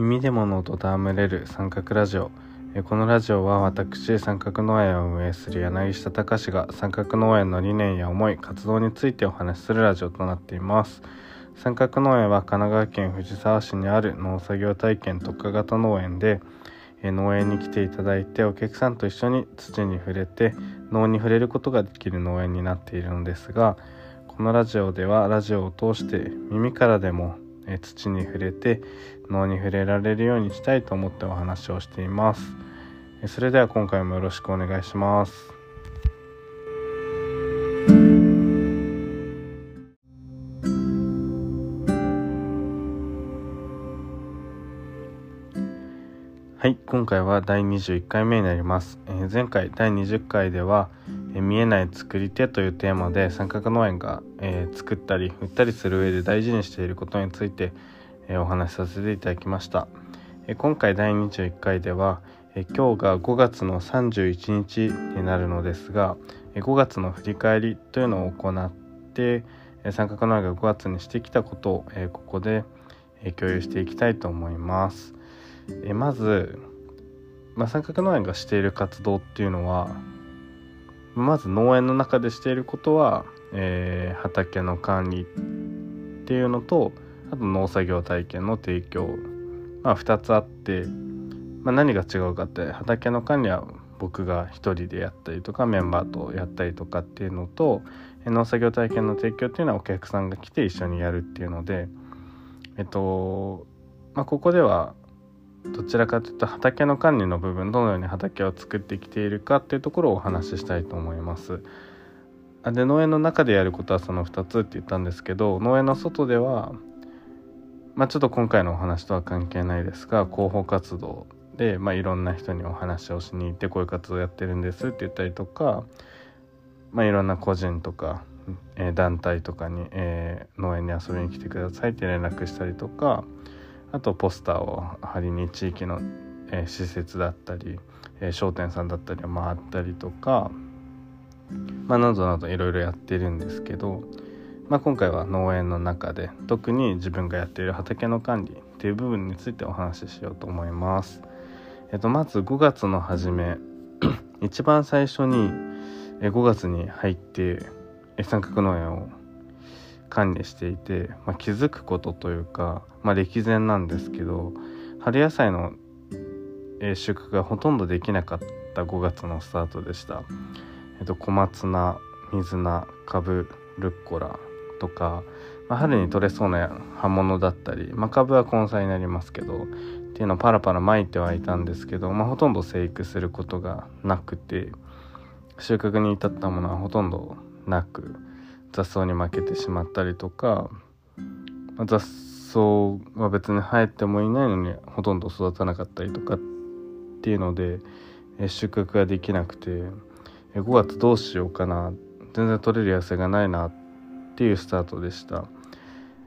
耳で物と戯れる三角ラジオ。このラジオは私三角農園を運営する柳下隆が三角農園の理念や思い活動についてお話しするラジオとなっています。三角農園は神奈川県藤沢市にある農作業体験特化型農園で農園に来ていただいてお客さんと一緒に土に触れて農に触れることができる農園になっているのですがこのラジオではラジオを通して耳からでもえ土に触れて脳に触れられるようにしたいと思ってお話をしています。それでは今回もよろしくお願いします。はい今回は第21回目になります、えー、前回第20回では見えない作り手というテーマで三角農園が、えー、作ったり売ったりする上で大事にしていることについて、えー、お話しさせていただきました、え今回第21回では、え今日が5月の31日になるのですが、え5月の振り返りというのを行って、え三角農園が5月にしてきたことを、えここで、え共有していきたいと思います、えまず、まあ、三角農園がしている活動っていうのはまず農園の中でしていることは、えー、畑の管理っていうのとあと農作業体験の提供、まあ、2つあって、まあ、何が違うかって畑の管理は僕が1人でやったりとかメンバーとやったりとかっていうのと農作業体験の提供っていうのはお客さんが来て一緒にやるっていうのでえっとまあここではどちらかというと畑の管理の部分どのように畑を作ってきているかっていうところをお話ししたいと思います。で農園の中でやることはその2つって言ったんですけど農園の外ではまあちょっと今回のお話とは関係ないですが広報活動で、まあ、いろんな人にお話をしに行ってこういう活動やってるんですって言ったりとか、まあ、いろんな個人とか、えー、団体とかに、えー、農園に遊びに来てくださいって連絡したりとかあとポスターを貼りに地域の、えー、施設だったり、えー、商店さんだったりを回ったりとか、まあ、などなどいろいろやってるんですけど、まあ、今回は農園の中で特に自分がやっている畑の管理っていう部分についてお話ししようと思います。えっと、まず5月の初め一番最初に5月に入って三角農園を管理していて、まあ、気づくことというか、まあ、歴然なんですけど春野菜の、収穫がほとんどできなかった5月のスタートでした。えっと、小松菜水菜かぶルッコラとか、まあ、春に取れそうな葉物だったり、まあ、株は根菜になりますけどっていうのをパラパラまいてはいたんですけど、まあ、ほとんど生育することがなくて収穫に至ったものはほとんどなく雑草に負けてしまったりとか雑草は別に生えてもいないのにほとんど育たなかったりとかっていうので収穫ができなくて5月どうしようかな全然取れる野菜がないなっていうスタートでした。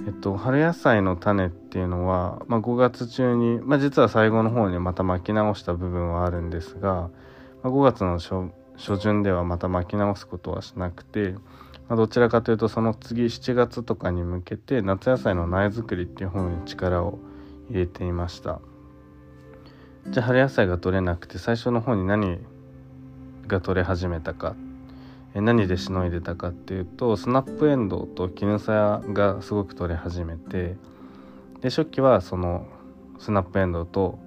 えっと、春野菜の種っていうのは、まあ、5月中に、まあ、実は最後の方にまた巻き直した部分はあるんですが、まあ、5月の初旬ではまた巻き直すことはしなくて、まあ、どちらかというとその次7月とかに向けて夏野菜の苗作りっていう方に力を入れていました。じゃあ春野菜が取れなくて最初の方に何が取れ始めたか。え何でしのいでたかっていうとスナップエンドウと絹さやがすごく取れ始めてで初期はそのスナップエンドウと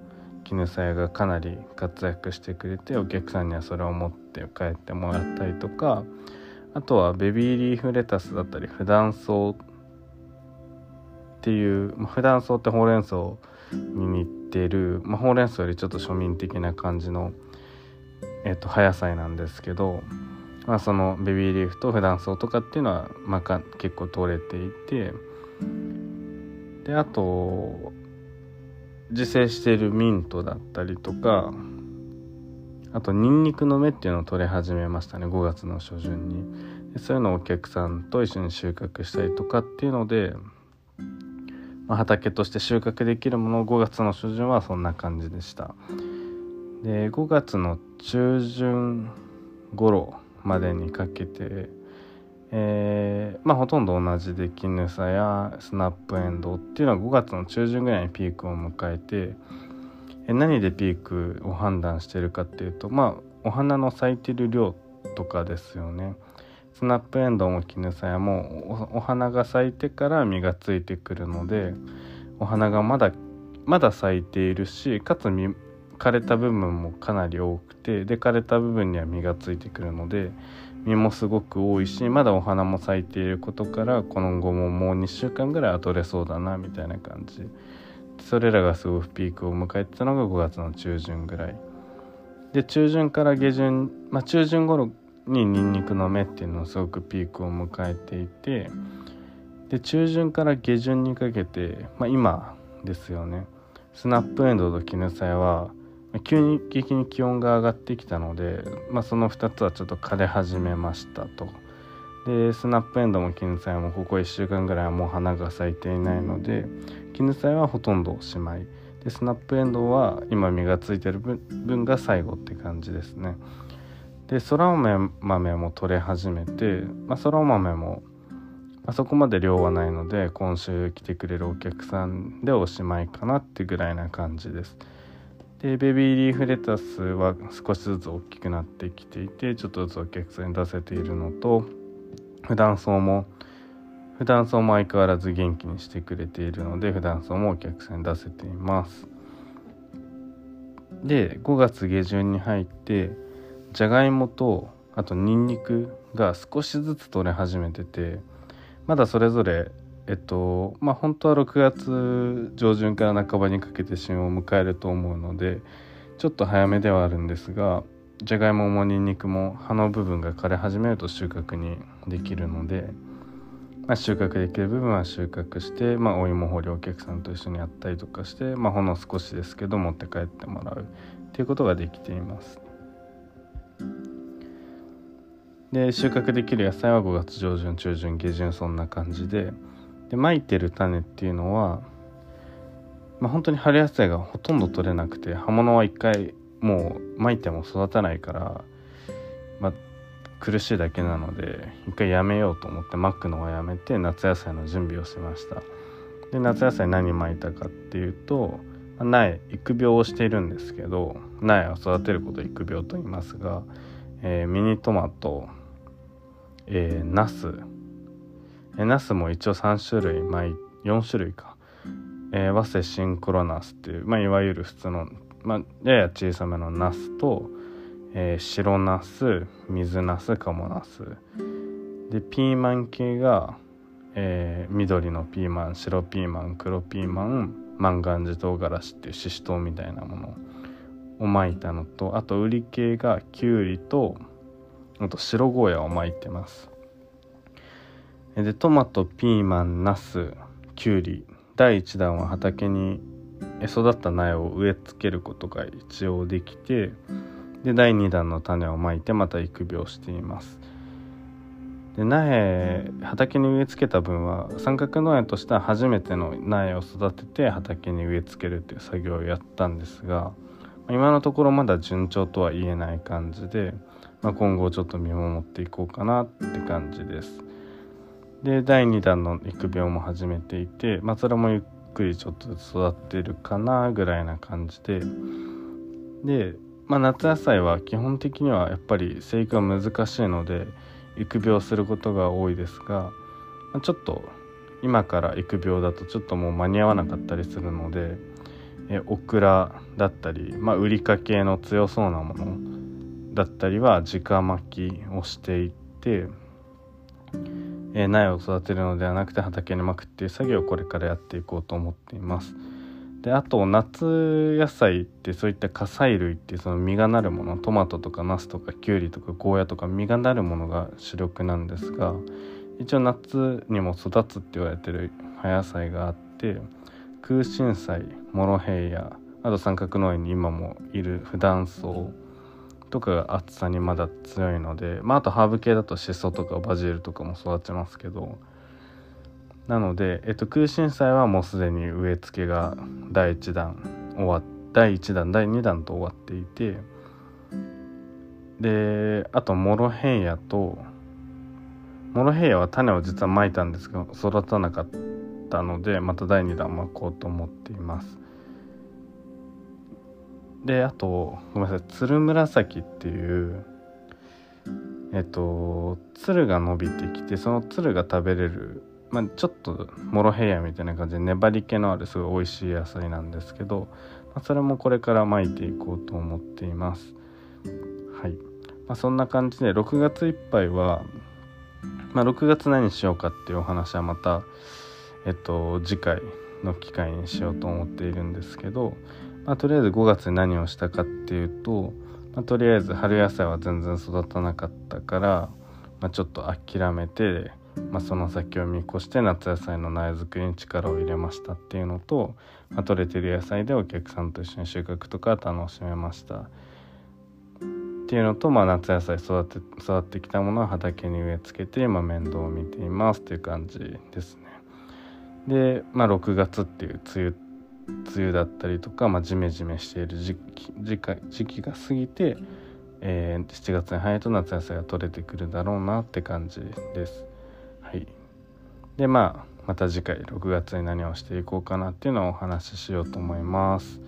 絹さやがかなり活躍してくれてお客さんにはそれを持って帰ってもらったりとかあとはベビーリーフレタスだったり普段草っていう、まあ、普段草ってほうれん草に似てる、まあ、ほうれん草よりちょっと庶民的な感じの、えっと、葉野菜なんですけど、まあ、そのベビーリーフと普段草とかっていうのは、まあ、結構取れていてであと自生しているミントだったりとかあとニンニクの芽っていうのを取れ始めましたね。5月の初旬に。でそういうのをお客さんと一緒に収穫したりとかっていうので、まあ、畑として収穫できるものを5月の初旬はそんな感じでした。で5月の中旬頃までにかけてえー、まあほとんど同じでキヌサやスナップエンドっていうのは5月の中旬ぐらいにピークを迎えて何でピークを判断してるかっていうとまあお花の咲いてる量とかですよね。スナップエンドウもキヌサヤもお花が咲いてから実がついてくるのでお花がまだまだ咲いているしかつ枯れた部分もかなり多くてで枯れた部分には実がついてくるので実もすごく多いしまだお花も咲いていることからこの後ももう2週間ぐらいは取れそうだなみたいな感じそれらがすごくピークを迎えてたのが5月の中旬ぐらいで中旬から下旬まあ中旬頃にニンニクの芽っていうのはすごくピークを迎えていてで中旬から下旬にかけて、まあ、今ですよねスナップエンドウとキヌサヤは急に激に気温が上がってきたので、まあ、その2つはちょっと枯れ始めましたと。でスナップエンドもキヌサヤもここ1週間ぐらいはもう花が咲いていないのでキヌサヤはほとんどおしまいでスナップエンドウは今実がついてる分が最後って感じですね。でそら豆も取れ始めて、まあ、豆もあそこまで量はないので今週来てくれるお客さんでおしまいかなってぐらいな感じです。でベビーリーフレタスは少しずつ大きくなってきていてちょっとずつお客さんに出せているのと普段草も普段草も相変わらず元気にしてくれているので普段草もお客さんに出せています。で5月下旬に入ってじゃがいもとあとニンニクが少しずつ取れ始めててまだそれぞれえっとまあ本当は6月上旬から半ばにかけて旬を迎えると思うのでちょっと早めではあるんですがじゃがいももにんにくも葉の部分が枯れ始めると収穫にできるので、まあ、収穫できる部分は収穫して、まあ、お芋掘りお客さんと一緒にやったりとかして、まあ、ほんの少しですけど持って帰ってもらうっていうことができています。で収穫できる野菜は5月上旬中旬下旬そんな感じででまいてる種っていうのは、まあ、本当に春野菜がほとんど取れなくて葉物は一回もうまいても育たないから、まあ、苦しいだけなので一回やめようと思ってまくのはやめて夏野菜の準備をしました。で夏野菜何まいたかっていうと苗育苗をしているんですけど苗を育てることを育苗と言いますが、えー、ミニトマト、えー、ナス。えナスも一応3種類、まあ、4種類か、えー、ワセシンクロナスっていう、まあ、いわゆる普通の、まあ、やや小さめのナスと、えー、白ナス水ナスカモナス。でピーマン系が、えー、緑のピーマン白ピーマン黒ピーマン万願寺唐辛子っていうししとうみたいなものを巻いたのとあと売り系がきゅうりとあと白ゴーヤを巻いてます。でトマトピーマンナスきゅうり第1弾は畑に育った苗を植え付けることが一応できてで第2弾の種をまいてまた育苗しています。で苗畑に植え付けた分は三角農園としては初めての苗を育てて畑に植え付けるっていう作業をやったんですが今のところまだ順調とは言えない感じで、まあ、今後ちょっと見守っていこうかなって感じです。で第2弾の育苗も始めていて、まあ、それもゆっくりちょっと育ってるかなぐらいな感じで。で、まあ、夏野菜は基本的にはやっぱり生育が難しいので育苗することが多いですが、ま、ちょっと今から育苗だとちょっともう間に合わなかったりするのでえオクラだったり、まあ、ウリ科系の強そうなものだったりは直巻きをしていってえー、苗を育てるのではなくて畑にまくっていう作業をこれからやっていこうと思っています。であと夏野菜ってそういった火砕類ってその実がなるものトマトとかナスとかキュウリとかゴーヤとか実がなるものが主力なんですが一応夏にも育つって言われてる葉野菜があって空心菜モロヘイヤあと三角農園に今もいる普段草とかが暑さにまだ強いので、まあ、あとハーブ系だとシソとかバジルとかも育ちますけどなので、えっと、空心菜はもうすでに植え付けが第1弾終わ第1弾第2弾と終わっていてであとモロヘイヤとモロヘイヤは種を実はまいたんですが育たなかったのでまた第2弾巻こうと思っています。であとごめんなさいつるむらさきっていうえっとつが伸びてきてそのつるが食べれる、まあ、ちょっとモロヘイヤみたいな感じで粘り気のあるすごい美味しい野菜なんですけど、まあ、それもこれから巻いていこうと思っています。はい、まあ、そんな感じで6月いっぱいは、まあ、6月何しようかっていうお話はまたえっと次回の機会にしようと思っているんですけど、まあ、とりあえず5月に何をしたかっていうとまあ、とりあえず春野菜は全然育たなかったから、まあ、ちょっと諦めて、まあ、その先を見越して夏野菜の苗作りに力を入れましたっていうのと、まあ、取れてる野菜でお客さんと一緒に収穫とか楽しめましたっていうのと、まあ、夏野菜育て育ってきたものは畑に植え付けて今面倒を見ていますっていう感じですね。で、まあ、6月っていう梅雨梅雨だったりとか、まあ、ジメジメしている時期時時期が過ぎて、えー、7月に入ると夏野菜が取れてくるだろうなって感じです。はい、でまあまた次回6月に何をしていこうかなっていうのをお話ししようと思います。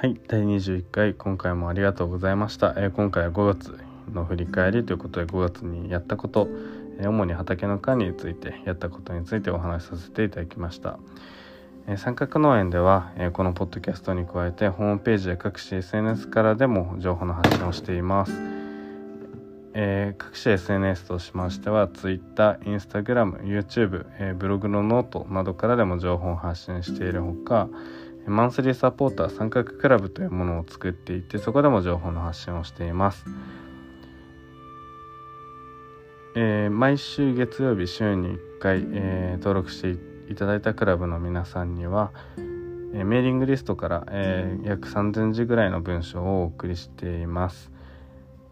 はい第21回今回もありがとうございました、えー、今回は5月の振り返りということで5月にやったこと、えー、主に畑の管理についてやったことについてお話しさせていただきました、えー、さんかく農園では、えこのポッドキャストに加えてホームページや各種 SNS からでも情報の発信をしています。えー、各種 SNS としましては Twitter、Instagram、YouTube、えー、ブログのノートなどからでも情報を発信しているほか、マンスリーサポーター三角クラブというものを作っていてそこでも情報の発信をしています、えー、毎週月曜日週に1回、えー、登録していただいたクラブの皆さんには、えー、メーリングリストから、え約3000字ぐらいの文章をお送りしています、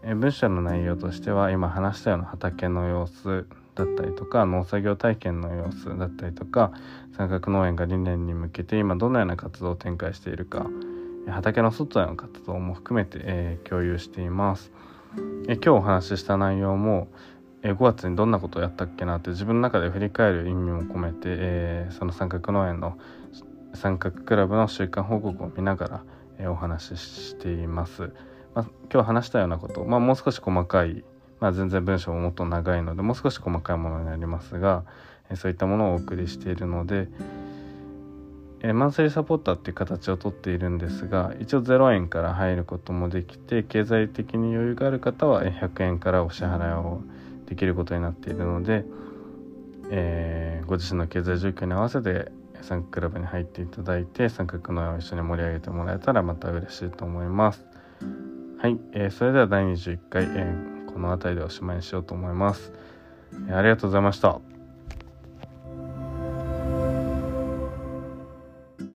え文章の内容としては今話したような畑の様子だったりとか農作業体験の様子だったりとか三角農園が理念に向けて今どのような活動を展開しているか畑の外での活動も含めて、えー、共有しています、え今日お話しした内容も、え5月にどんなことをやったっけなって自分の中で振り返る意味も込めて、えー、その三角農園の三角クラブの週間報告を見ながら、えお話ししています、まあ、今日話したようなこと、まあ、もう少し細かいまあ、全然文章ももっと長いのでもう少し細かいものになりますが、えそういったものをお送りしているので、えマンスリーサポーターっていう形をとっているんですが一応0円から入ることもできて経済的に余裕がある方は100円からお支払いをできることになっているので、えー、ご自身の経済状況に合わせて三角クラブに入っていただいて三角の絵を一緒に盛り上げてもらえたらまた嬉しいと思います。はい、えー、それでは第21回、えーこの辺りでおしまいにしようと思います。ありがとうございました。